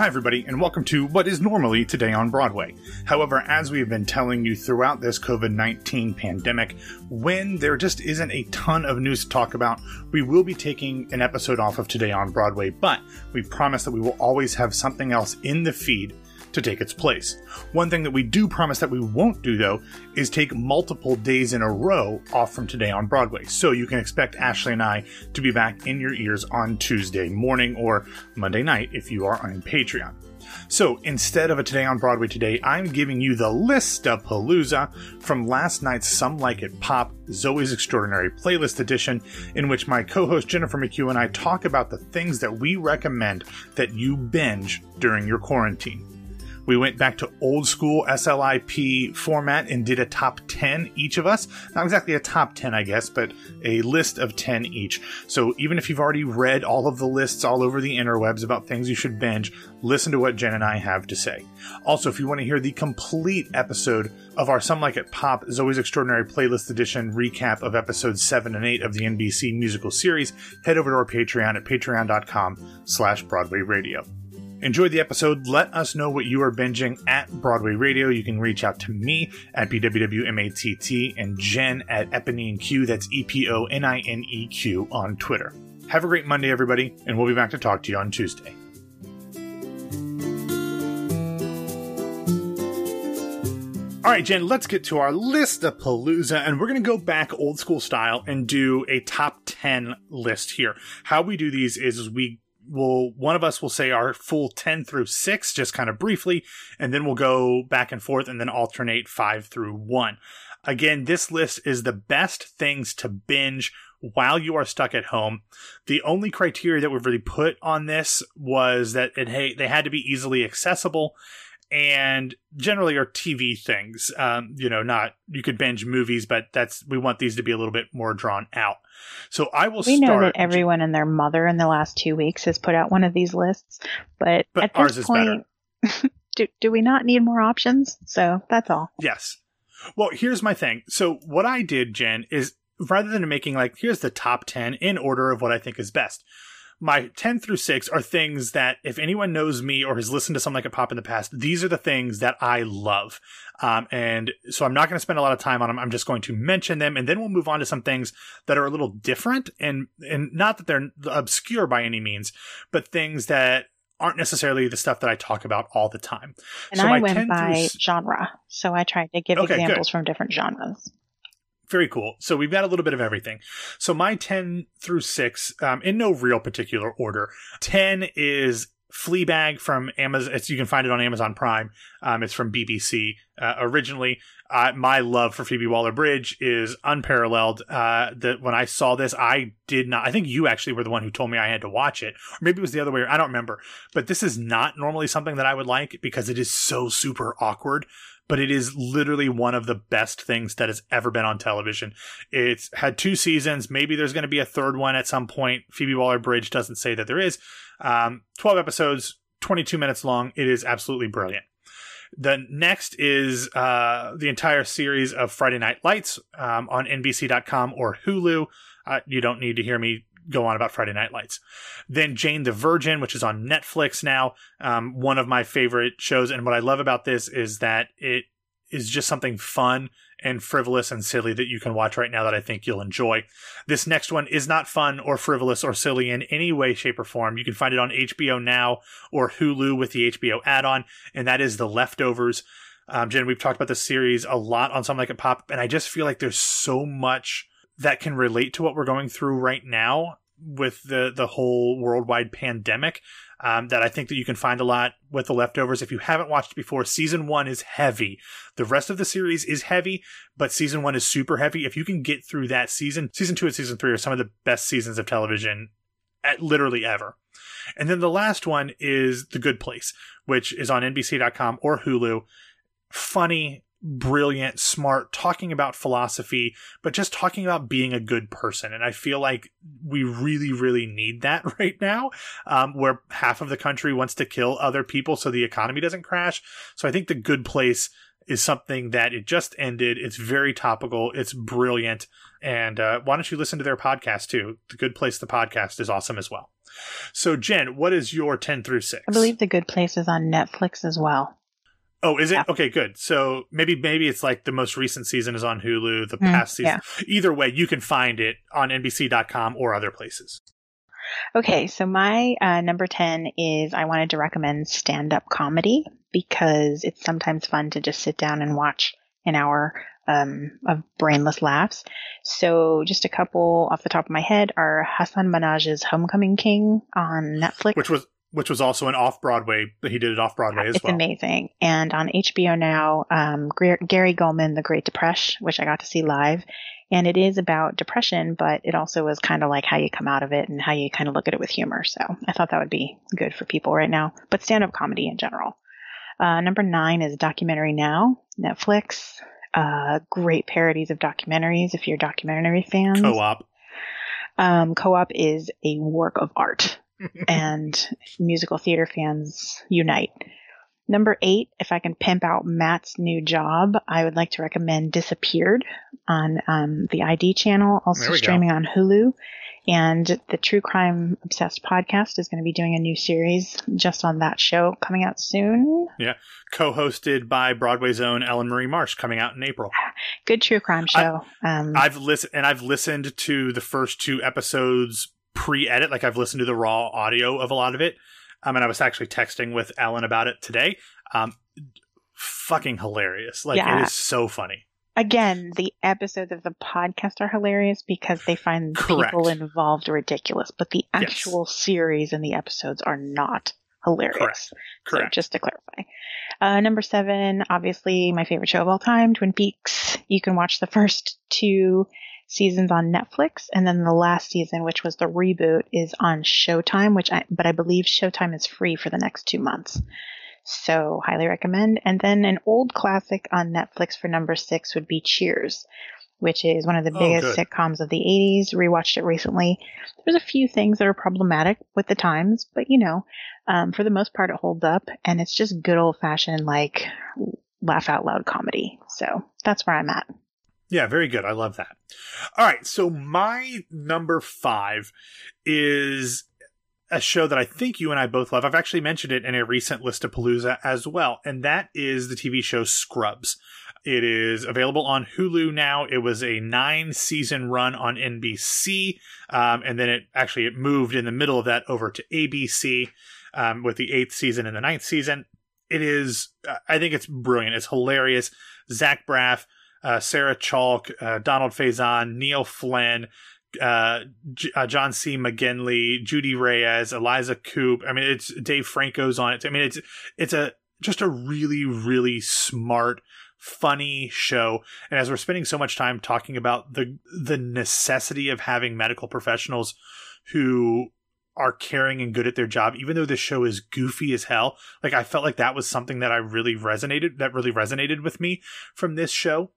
Hi, everybody, and welcome to what is normally Today on Broadway. However, as we have been telling you throughout this COVID 19 pandemic, when there just isn't a ton of news to talk about, we will be taking an episode off of Today on Broadway, but we promise that we will always have something else in the feed to take its place. One thing that we do promise that we won't do, though, is take multiple days in a row off from today on Broadway. So you can expect Ashley and I to be back in your ears on Tuesday morning or Monday night if you are on Patreon. So instead of a Today on Broadway today, I'm giving you the List-O-Palooza from last night's Some Like It Pop Zoey's Extraordinary Playlist Edition, in which my co host Jennifer McHugh and I talk about the things that we recommend that you binge during your quarantine. We went back to old school SLIP format and did a top 10 each of us. Not exactly a top 10, I guess, but a list of 10 each. So even if you've already read all of the lists all over the interwebs about things you should binge, listen to what Jen and I have to say. Also, if you want to hear the complete episode of our Some Like It Pop Zoey's Extraordinary Playlist Edition recap of episodes 7 and 8 of the NBC musical series, head over to our Patreon at patreon.com slash Broadway Radio. Enjoy the episode. Let us know what you are binging at Broadway Radio. You can reach out to me at BWWMATT and Jen at EponineQ. That's E P O N I N E Q on Twitter. Have a great Monday, everybody, and we'll be back to talk to you on Tuesday. All right, Jen, let's get to our List-O-Palooza, and we're going to go back old school style and do a top 10 list here. How we do these is we will one of us will say our full 10 through 6 just kind of briefly and then we'll go back and forth and then alternate 5 through 1 again this list is the best things to binge while you are stuck at home. The only criteria that we've really put on this was that it hey they had to be easily accessible and generally are TV things. Um, you know, not you could binge movies, but that's we want these to be a little bit more drawn out. So I will. We start, know that everyone and their mother in the last two weeks has put out one of these lists, but, But at ours this is point, do do we not need more options? So that's all. Yes. Well, here's my thing. So what I did, Jen, is rather than making like here's the top ten in order of what I think is best. My 10 through 6 are things that, if anyone knows me or has listened to Some Like It Pop in the past, these are the things that I love. Um, and so I'm not going to spend a lot of time on them. I'm just going to mention them and then we'll move on to some things that are a little different and, and not that they're obscure by any means, but things that aren't necessarily the stuff that I talk about all the time. And So I my went 10 through by s- genre, so I tried to give Okay, good. examples from different genres. Very cool. So we've got a little bit of everything. So my 10 through 6, um, in no real particular order. 10 is Fleabag from Amazon. You can find it on Amazon Prime. Um, it's from BBC uh, originally. Uh, my love for Phoebe Waller Bridge is unparalleled. Uh, that when I saw this, I did not. I think you actually were the one who told me I had to watch it, or maybe it was the other way. I don't remember. But this is not normally something that I would like because it is so super awkward but it is literally one of the best things that has ever been on television. It's had two seasons. Maybe there's going to be a third one at some point. Phoebe Waller Bridge doesn't say that there is. Um, 12 episodes, 22 minutes long. It is absolutely brilliant. The next is uh, the entire series of Friday Night Lights um, on NBC.com or Hulu. Uh, you don't need to hear me go on about Friday Night Lights. Then Jane the Virgin, which is on Netflix now, um, one of my favorite shows. And what I love about this is that it is just something fun and frivolous and silly that you can watch right now that I think you'll enjoy. This next one is not fun or frivolous or silly in any way, shape, or form. You can find it on HBO Now or Hulu with the HBO add on, and that is The Leftovers. Um, Jen, we've talked about this series a lot on Something Like a Pop, and I just feel like there's so much that can relate to what we're going through right now with the the whole worldwide pandemic um, that I think that you can find a lot with the leftovers. If you haven't watched before, season one is heavy. The rest of the series is heavy, but season one is super heavy. If you can get through that season, season two and season three are some of the best seasons of television at literally ever. And then the last one is The Good Place, which is on NBC.com or Hulu. Funny, brilliant, smart, talking about philosophy, but just talking about being a good person. And I feel like we really, really need that right now, um, where half of the country wants to kill other people so the economy doesn't crash. So I think The Good Place is something that it just ended. It's very topical. It's brilliant. And uh, why don't you listen to their podcast too? The Good Place, the podcast is awesome as well. So, Jen, what is your 10 through 6? I believe The Good Place is on Netflix as well. Oh, is it? Yeah. Okay, good. So maybe maybe it's like the most recent season is on Hulu, the Mm, past season. Either way, you can find it on NBC.com or other places. Okay, so my uh, number 10 is I wanted to recommend stand up comedy because it's sometimes fun to just sit down and watch an hour um, of brainless laughs. So, just a couple off the top of my head are Hasan Minhaj's Homecoming King on Netflix. Which was which was also an off Broadway. But he did it off Broadway as it's well. amazing. And on HBO now, um, Gary Gulman, The Great Depression, which I got to see live. And it is about depression, but it also is kind of like how you come out of it and how you kind of look at it with humor. So I thought that would be good for people right now, but stand up comedy in general. Uh, number nine is Documentary Now, Netflix. Uh, great parodies of documentaries if you're documentary fans. Co-op. Um, Co-op is a work of art and musical theater fans unite. Number eight, if I can pimp out Matt's new job, I would like to recommend Disappeared on um, the ID channel, also we go. streaming on Hulu. And the True Crime Obsessed podcast is going to be doing a new series just on that show coming out soon. Yeah. Co-hosted by Broadway's own Ellyn Marie Marsh, coming out in April. Good true crime show. um, I've listened and I've listened to the first two episodes pre-edit. Like I've listened to the raw audio of a lot of it. Um, and I was actually texting with Ellen about it today. Um, fucking hilarious! Like Yeah. it is so funny. again, the episodes of the podcast are hilarious because they find the people involved ridiculous, but the Yes. actual series and the episodes are not hilarious. Correct. So Correct. just to clarify. Uh, number seven, obviously my favorite show of all time, Twin Peaks. You can watch the first two seasons on Netflix, and then the last season, which was the reboot, is on Showtime. Which I, but I believe Showtime is free for the next two months. So highly recommend. And then an old classic on Netflix for number six would be Cheers, which is one of the Oh, biggest good. sitcoms of the 80s. Rewatched it recently. There's a few things that are problematic with the times, but you know, um, for the most part, it holds up, and it's just good old fashioned like laugh out loud comedy. So that's where I'm at. Yeah, very good. I love that. All right, so my number five is a show that I think you and I both love. I've actually mentioned it in a recent List-O-Palooza as well, and that is the TV show Scrubs. It is available on Hulu now. It was a nine season run on NBC, um, and then it actually it moved in the middle of that over to ABC um, with the eighth season and the ninth season. It is, uh, I think it's brilliant. It's hilarious. Zach Braff, uh, Sarah Chalke, uh, Donald Faison, Neil Flynn, uh, J- uh, John C. McGinley, Judy Reyes, Eliza Coupe. I mean, it's Dave Franco's on it. I mean, it's it's a just a really really smart, funny show. And as we're spending so much time talking about the the necessity of having medical professionals who are caring and good at their job, even though this show is goofy as hell. Like I felt like that was something that I really resonated that really resonated with me from this show.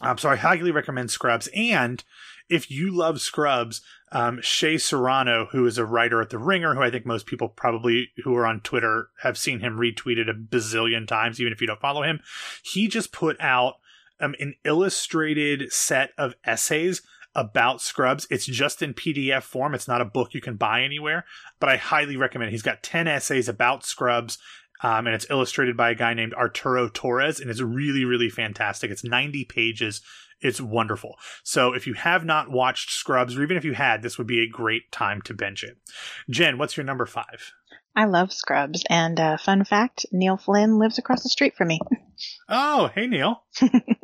Um, so I highly recommend Scrubs. And if you love Scrubs, um, Shea Serrano, who is a writer at The Ringer, who I think most people probably who are on Twitter have seen him retweeted a bazillion times, even if you don't follow him, he just put out um, an illustrated set of essays about Scrubs. It's just in PDF form. It's not a book you can buy anywhere, but I highly recommend. it. He's got 10 essays about Scrubs. Um, and it's illustrated by a guy named Arturo Torres, and it's really, really fantastic. It's 90 pages. It's wonderful. So if you have not watched Scrubs, or even if you had, this would be a great time to binge it. Jen, what's your number five? I love Scrubs, and uh, fun fact: Neil Flynn lives across the street from me. Oh, hey Neil.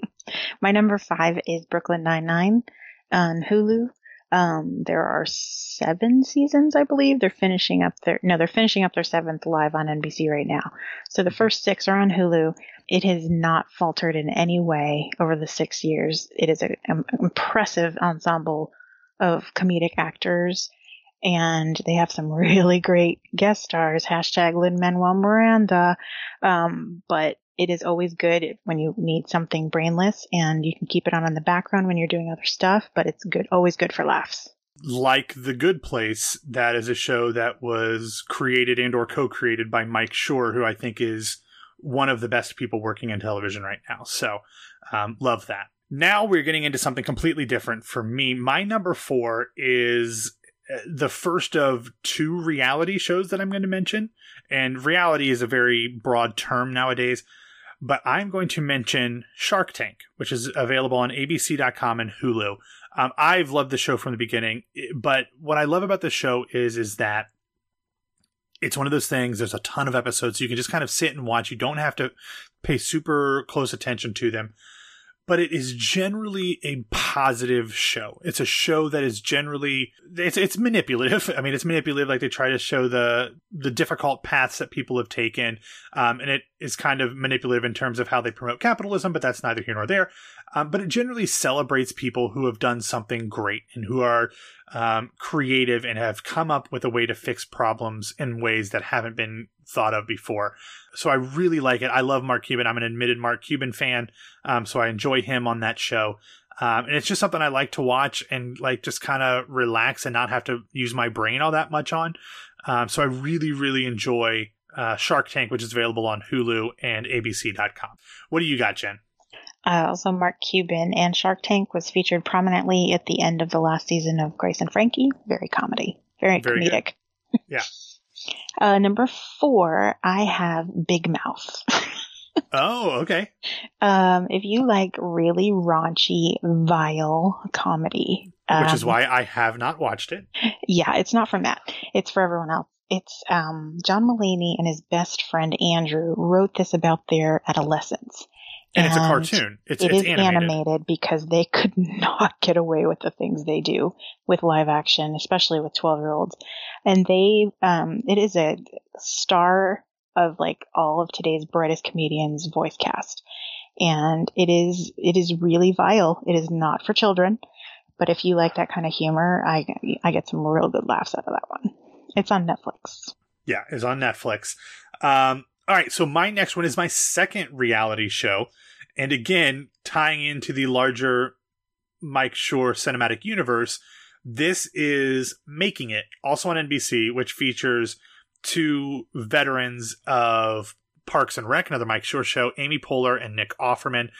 My number five is Brooklyn Nine Nine on Hulu. Um, there are seven seasons, I believe. They're finishing up their no, they're finishing up their seventh live on NBC right now. So the first six are on Hulu. It has not faltered in any way over the six years. It is an impressive ensemble of comedic actors, and they have some really great guest stars. Hashtag Lin Manuel Miranda. Um, but it is always good when you need something brainless and you can keep it on in the background when you're doing other stuff, but it's good, always good for laughs. Like The Good Place, that is a show that was created and or co-created by Mike Schur, who I think is one of the best people working in television right now. So, um, love that. Now we're getting into something completely different for me. My number four is uh, the first of two reality shows that I'm going to mention. And reality is a very broad term nowadays, but I'm going to mention Shark Tank, which is available on abc.com and Hulu. Um, I've loved the show from the beginning, but what I love about the show is is that it's one of those things. There's a ton of episodes, so you can just kind of sit and watch. You don't have to pay super close attention to them but it is generally a positive show. It's a show that is generally it's it's manipulative. I mean, it's manipulative. Like they try to show the the difficult paths that people have taken, um, and it is kind of manipulative in terms of how they promote capitalism. But that's neither here nor there. Um, but it generally celebrates people who have done something great and who are um, creative and have come up with a way to fix problems in ways that haven't been thought of before. So I really like it. I love Mark Cuban. I'm an admitted Mark Cuban fan, um, so I enjoy him on that show. Um, and it's just something I like to watch and like just kind of relax and not have to use my brain all that much on. Um, so I really, really enjoy uh, Shark Tank, which is available on Hulu and ABC.com. What do you got, Jen? Uh, also, Mark Cuban and Shark Tank was featured prominently at the end of the last season of Grace and Frankie. Very comedy, very, very comedic. Yeah. uh, number four, I have Big Mouth. oh, okay. Um, if you like really raunchy, vile comedy, which um, is why I have not watched it. Yeah, it's not from that. It's for everyone else. It's um, John Mulaney and his best friend Andrew wrote this about their adolescence and, it's a cartoon. It's, it it's is animated. animated. because they could not get away with the things they do with live action, especially with 12 year olds. And they, um, it is a star of like all of today's brightest comedians voice cast. And it is, it is really vile. It is not for children. But if you like that kind of humor, I, I get some real good laughs out of that one. It's on Netflix. Yeah, it's on Netflix. Um, all right, so my next one is my second reality show. And again, tying into the larger Mike Schur cinematic universe, this is Making It, also on NBC, which features two veterans of Parks and Rec, another Mike Schur show, Amy Poehler and Nick Offerman.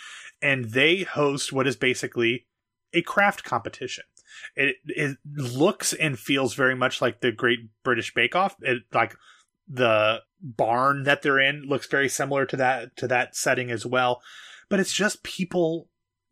And they host what is basically a craft competition. It, it looks and feels very much like the Great British Bake Off. It like the barn that they're in looks very similar to that to that setting as well. But it's just people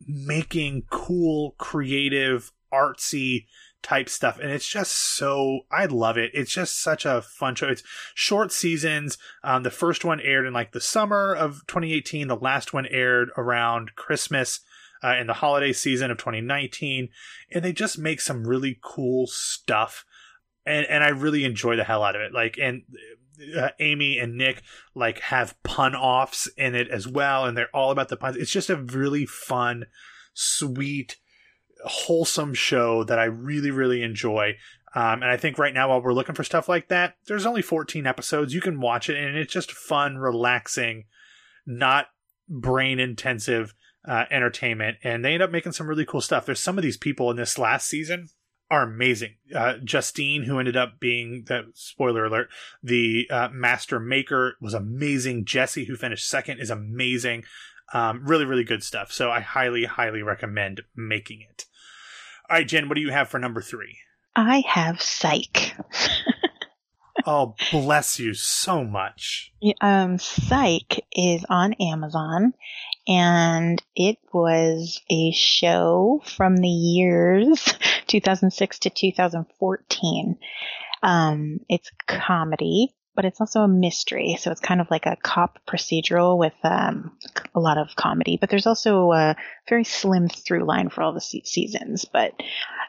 making cool creative artsy type stuff. And it's just so i love it. It's just such a fun show. It's short seasons. Um, the first one aired in like the summer of 2018 the last one aired around christmas uh, in the holiday season of 2019 and they just make some really cool stuff. And and i really enjoy the hell out of it. Like and uh, Amy and Nick like have pun offs in it as well, and they're all about the puns. It's just a really fun, sweet, wholesome show that I really really enjoy. Um, and I think right now, while we're looking for stuff like that, there's only 14 episodes. You can watch it, and it's just fun, relaxing, not brain intensive uh, entertainment. And they end up making some really cool stuff. There's some of these people in this last season are amazing. Uh, Justine, who ended up being the spoiler alert, the uh, master maker, was amazing. Jesse, who finished second, is amazing. Um, really, really good stuff. So I highly, highly recommend making it. All right, Jen, what do you have for number three? I have Psych. oh, bless you so much. Um, Psych is on Amazon and it was a show from the years 2006 to 2014. Um, it's comedy, but it's also a mystery. So it's kind of like a cop procedural with um, a lot of comedy. But there's also a very slim through line for all the se- seasons. But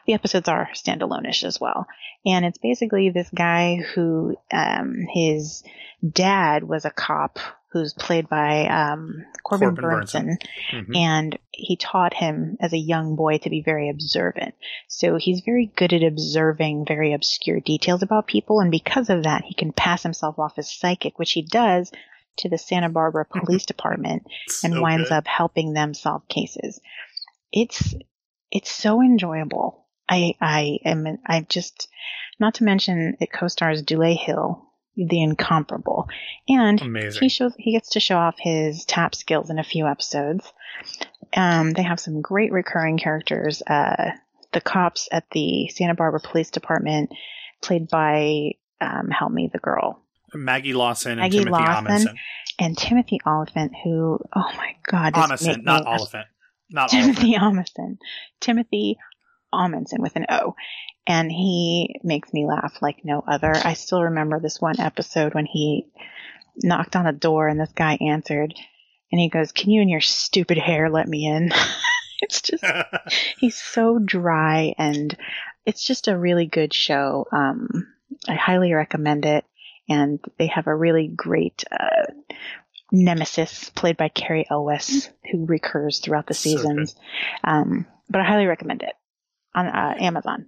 the episodes are standalone-ish as well. And it's basically this guy who um, his dad was a cop who's played by um, Corbin, Corbin Bernsen, mm-hmm. and he taught him as a young boy to be very observant. So he's very good at observing very obscure details about people, and because of that, he can pass himself off as psychic, which he does to the Santa Barbara Police Department, so and winds good. up helping them solve cases. It's it's so enjoyable. I I am I just not to mention it co-stars Dulé Hill, the incomparable. And Amazing. he shows he gets to show off his tap skills in a few episodes. Um, they have some great recurring characters. Uh, the cops at the Santa Barbara Police Department, played by um, help me the girl Maggie Lawson and Maggie Timothy Lawson. Omundson. and Timothy Olyphant, who oh my god, Omundson, not Olyphant. Not Olyphant. Timothy Omundson. Timothy Omundson with an O. And he makes me laugh like no other. I still remember this one episode when he knocked on a door and this guy answered and he goes, Can you and your stupid hair let me in? it's just, he's so dry and it's just a really good show. Um, I highly recommend it. And they have a really great, uh, nemesis played by Cary Elwes who recurs throughout the So seasons. um, but I highly recommend it on uh, Amazon.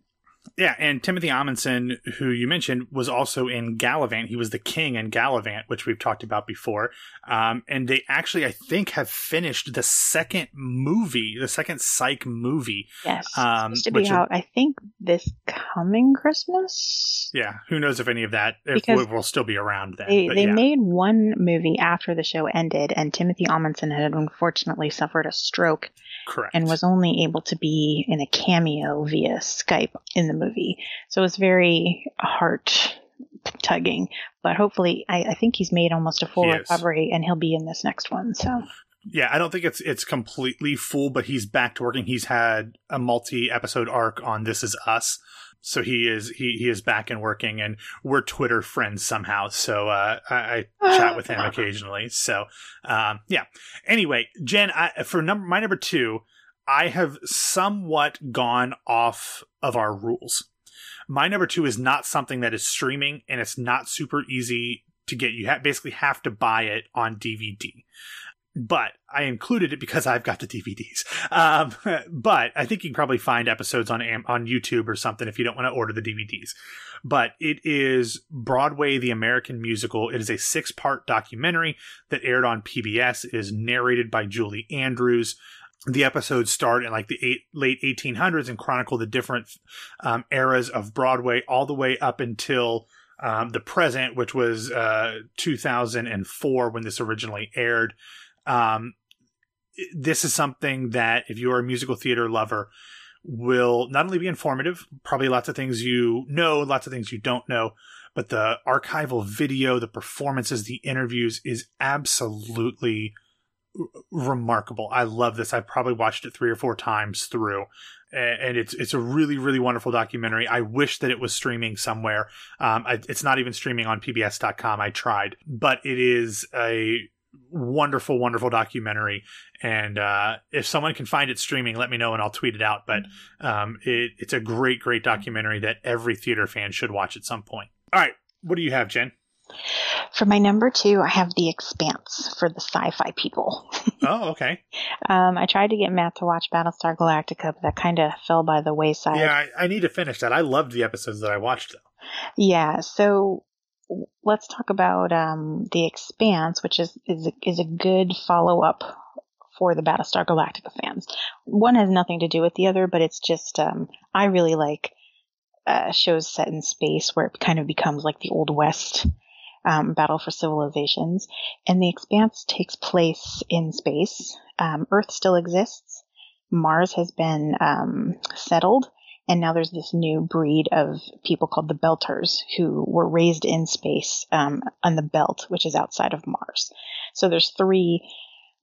Yeah, and Timothy Omundson, who you mentioned, was also in Galavant. He was the king in Galavant, which we've talked about before. Um, and they actually, I think, have finished the second movie, the second Psych movie. Yes. Um, supposed to be out, I think, this coming Christmas. Yeah, who knows if any of that if will still be around then. They, they yeah, made one movie after the show ended, and Timothy Omundson had unfortunately suffered a stroke correct. and was only able to be in a cameo via Skype in the movie. So it was very heart tugging. But hopefully, I, I think he's made almost a full recovery, and he'll be in this next one. So Yeah, I don't think it's it's completely full, but he's back to working. He's had a multi episode arc on This Is Us. So he is he, he is back and working and we're Twitter friends somehow. So uh, I, I chat with him occasionally. So um, yeah. Anyway, Jen, I, for number my number two, I have somewhat gone off of our rules. My number two is not something that is streaming and it's not super easy to get. You ha- basically have to buy it on DVD but I included it because I've got the DVDs. Um, but I think you can probably find episodes on on YouTube or something if you don't want to order the DVDs. But it is Broadway the American Musical. It is a six part documentary that aired on PBS. It is narrated by Julie Andrews. The episodes start in like the eight, late 1800s and chronicle the different um, eras of Broadway all the way up until um, the present, which was uh, 2004 when this originally aired. Um, this is something that if you're a musical theater lover will not only be informative, probably lots of things you know, lots of things you don't know, but the archival video, the performances, the interviews is absolutely remarkable. I love this. I've probably watched it three or four times through. And it's it's a really really wonderful documentary. I wish that it was streaming somewhere. Um, I, it's not even streaming on PBS.com. I tried, but it is a wonderful, wonderful documentary. And uh, if someone can find it streaming, let me know and I'll tweet it out. But um, it, it's a great, great documentary that every theater fan should watch at some point. All right, what do you have, Jen? for my number two, I have The Expanse for the sci-fi people. Oh, okay. Um, I tried to get Matt to watch Battlestar Galactica, but that kind of fell by the wayside. Yeah, I, I need to finish that. I loved the episodes that I watched, though. Yeah, so w- let's talk about um, the Expanse, which is is a, is a good follow up for the Battlestar Galactica fans. One has nothing to do with the other, but it's just um, I really like uh, shows set in space where it kind of becomes like the old west um, battle for civilizations, and the Expanse takes place in space. Um, Earth still exists. Mars has been um, settled and now there's this new breed of people called the Belters who were raised in space um, on the belt, which is outside of Mars. So there's three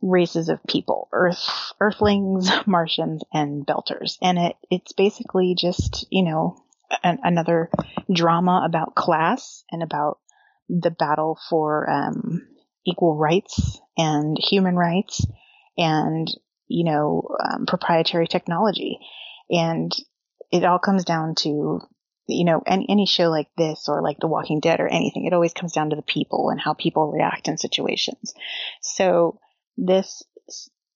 races of people: Earth, Earthlings, Martians, and Belters. And it it's basically just you know an, another drama about class and about the battle for um, equal rights and human rights and you know um, proprietary technology and it all comes down to you know any, any show like this or like the walking dead or anything it always comes down to the people and how people react in situations. So this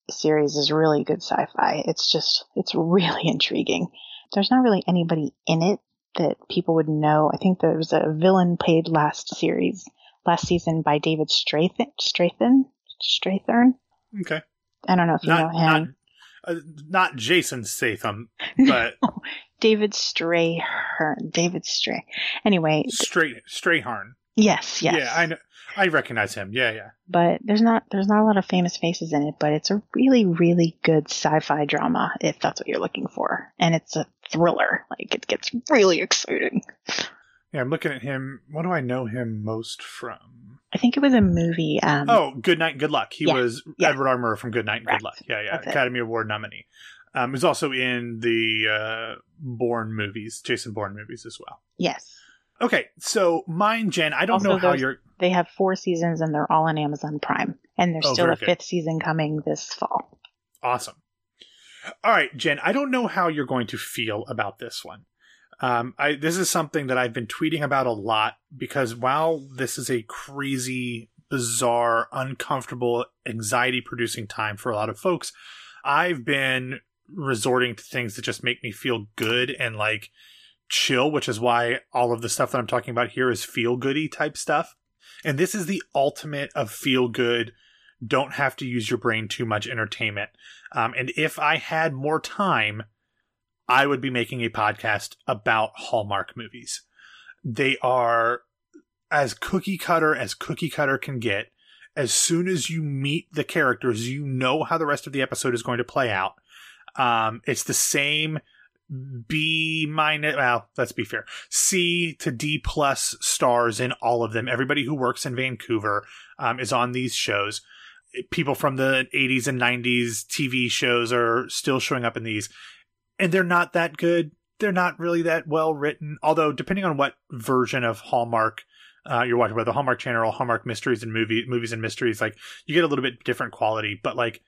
series is really good sci-fi. It's just it's really intriguing. There's not really anybody in it that people would know. I think there was a villain played last series last season by david strathen strathen strathern Okay. i don't know if you Not, know him uh, not Jason Statham, but David Strayhorn. David Stray. Anyway, Stray Strayhorn. Yes, yes. Yeah, I know. I recognize him. Yeah, yeah. But there's not there's not a lot of famous faces in it, but it's a really really good sci-fi drama if that's what you're looking for, and it's a thriller. Like it gets really exciting. Yeah, I'm looking at him. What do I know him most from? I think it was a movie. Um, Oh, Good Night, Good Luck. He Yeah, was yeah. Edward R. Murrow from Good Night and Correct. Good Luck. Yeah, yeah. That's it. Academy Award nominee. Um, he was also in the uh, Bourne movies, Jason Bourne movies as well. yes, Okay, so mine, Jen. I don't Also, know how you're. they have four seasons, and they're all on Amazon Prime, and there's Oh, still a good. fifth season coming this fall. Awesome. All right, Jen, I don't know how you're going to feel about this one. Um, I, this is something that I've been tweeting about a lot because while this is a crazy, bizarre, uncomfortable, anxiety producing time for a lot of folks, I've been resorting to things that just make me feel good and like chill, which is why all of the stuff that I'm talking about here is feel goody type stuff. And this is the ultimate of feel good, don't have to use your brain too much entertainment. Um, and if I had more time, I would be making a podcast about Hallmark movies. They are as cookie cutter as cookie cutter can get. As soon as you meet the characters, you know how the rest of the episode is going to play out. Um, it's the same B minus. Well, let's be fair. C to D plus stars in all of them. Everybody who works in Vancouver um, is on these shows. People from the 80s and 90s TV shows are still showing up in these, and they're not that good. They're not really that well written. Although, depending on what version of Hallmark uh, you're watching, whether Hallmark Channel or Hallmark Mysteries and movie movies and mysteries, like you get a little bit different quality. But like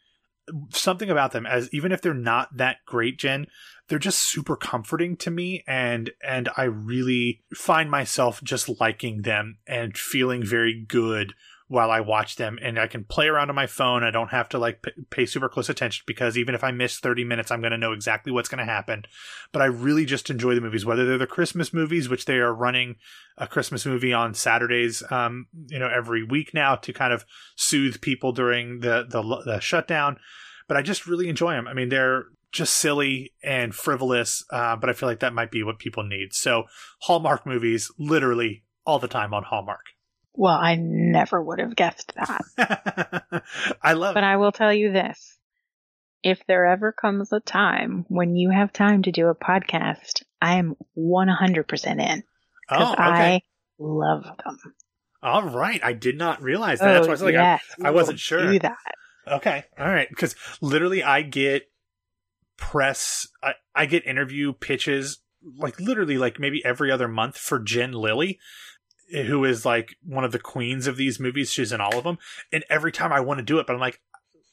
something about them, as even if they're not that great, Jen, they're just super comforting to me and and I really find myself just liking them and feeling very good while I watch them and I can play around on my phone I don't have to like p- pay super close attention because even if I miss 30 minutes I'm going to know exactly what's going to happen but I really just enjoy the movies whether they're the Christmas movies which they are running a Christmas movie on Saturdays um you know every week now to kind of soothe people during the the, the shutdown but I just really enjoy them I mean they're just silly and frivolous, uh, but I feel like that might be what people need. So Hallmark movies, literally all the time on Hallmark. Well, I never would have guessed that. I love But it. I will tell you this. If there ever comes a time when you have time to do a podcast, I am 100% in. Oh, okay. I love them. All right. I did not realize that. That's oh, why I was like, I- yes, I we wasn't sure. Do that. Okay. All right. Because literally, I get press, I, I get interview pitches like literally like maybe every other month for Jen Lilley, who is like one of the queens of these movies. She's in all of them. And every time I want to do it, but I'm like,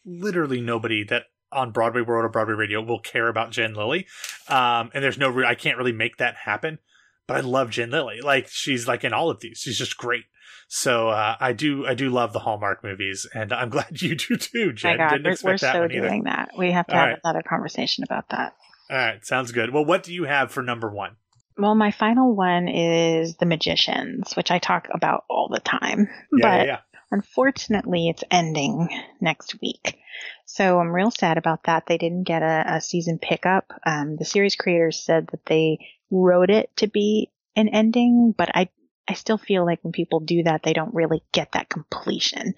literally nobody that on Broadway World or Broadway Radio will care about Jen Lilley. Um, and there's no, re- I can't really make that happen. But I love Jen Lilley. Like she's like in all of these. She's just great. So uh, I do I do love the Hallmark movies, and I'm glad you do too, My Jen. God, Didn't we're, expect we're that so one either. doing that. We have to All have right. another conversation about that. All right, sounds good. Well, what do you have for number one? Well, my final one is The Magicians, which I talk about all the time. Yeah, but yeah, unfortunately, it's ending next week. So I'm real sad about that. They didn't get a, a season pickup. Um, the series creators said that they wrote it to be an ending, but I, I still feel like when people do that, they don't really get that completion.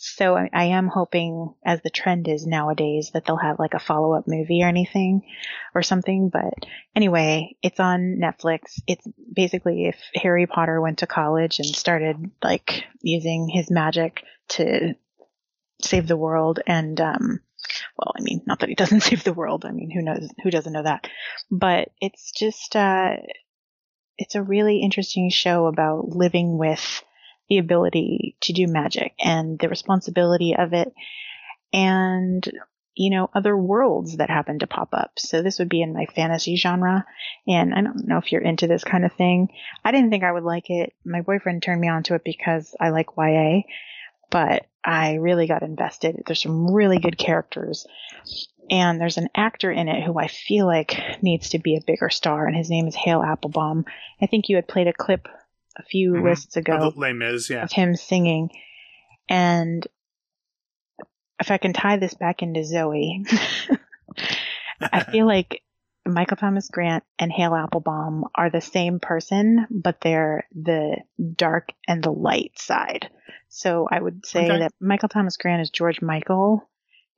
So I, I am hoping, as the trend is nowadays, that they'll have like a follow up movie or anything or something. But anyway, it's on Netflix. It's basically if Harry Potter went to college and started like using his magic to save the world and um well i mean not that he doesn't save the world i mean who knows who doesn't know that but it's just uh it's a really interesting show about living with the ability to do magic and the responsibility of it. And you know other worlds that happen to pop up. So this would be in my fantasy genre. And i don't know if you're into this kind of thing. I didn't think i would like it. My boyfriend turned me on to it because i like ya but I really got invested. There's some really good characters. And there's an actor in it who I feel like needs to be a bigger star, and his name is Hale Appleman. I think you had played a clip a few Mhm. lists ago Of Les Mis, yeah. of him singing. And if I can tie this back into Zoey, I feel like Michael Thomas Grant and Hale Appleman are the same person, but they're the dark and the light side. So I would say Okay. that Michael Thomas Grant is George Michael,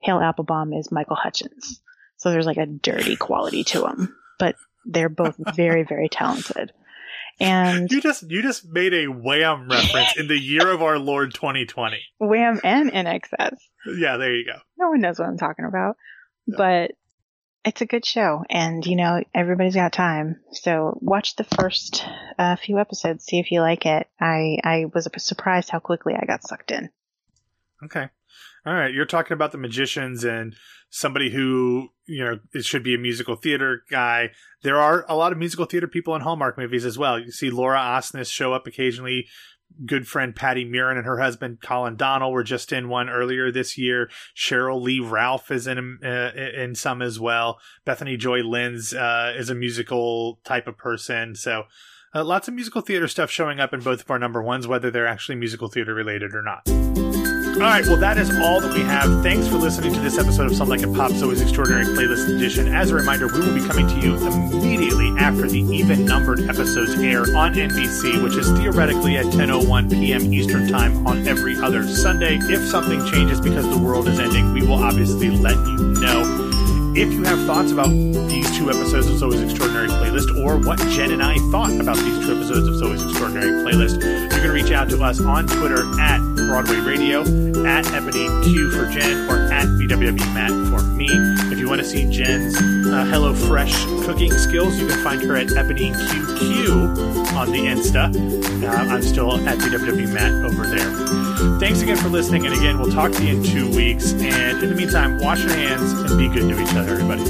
Hale Appleman is Michael Hutchence. So there's like a dirty quality to them, but they're both very, very talented. And You just you just made a Wham reference in the year of our Lord 2020. Wham and INXS. Yeah, there you go. No one knows what I'm talking about, Yeah. but it's a good show, and you know everybody's got time, so watch the first uh, few episodes, see if you like it. I I was surprised how quickly I got sucked in. Okay. All right. You're talking about the magicians and somebody who, you know, it should be a musical theater guy. There are a lot of musical theater people in Hallmark movies as well. You see Laura Osnes show up occasionally. Good friend Patti Murin and her husband Colin Donnell were just in one earlier this year. Sheryl Lee Ralph is in uh, in some as well. Bethany Joy Lenz uh, is a musical type of person. So uh, lots of musical theater stuff showing up in both of our number ones, whether they're actually musical theater related or not. All right, well, that is all that we have. Thanks for listening to this episode of Some Like It Pop's Always Extraordinary Playlist Edition. As a reminder, we will be coming to you immediately after the even numbered episodes air on NBC, which is theoretically at 10.01 p.m. Eastern Time on every other Sunday. If something changes because the world is ending, we will obviously let you know. If you have thoughts about these two episodes of Zoey's Extraordinary Playlist or what Jen and I thought about these two episodes of Zoey's Extraordinary Playlist, you can reach out to us on Twitter at Broadway Radio, at Ebony Q for Jen, or at BWW Matt for me. If you want to see Jen's uh, Hello Fresh cooking skills, you can find her at Ebony QQ on the Insta. Uh, I'm still at BWW Matt over there. Thanks again for listening, and again, we'll talk to you in two weeks. And in the meantime, wash your hands and be good to each other, everybody.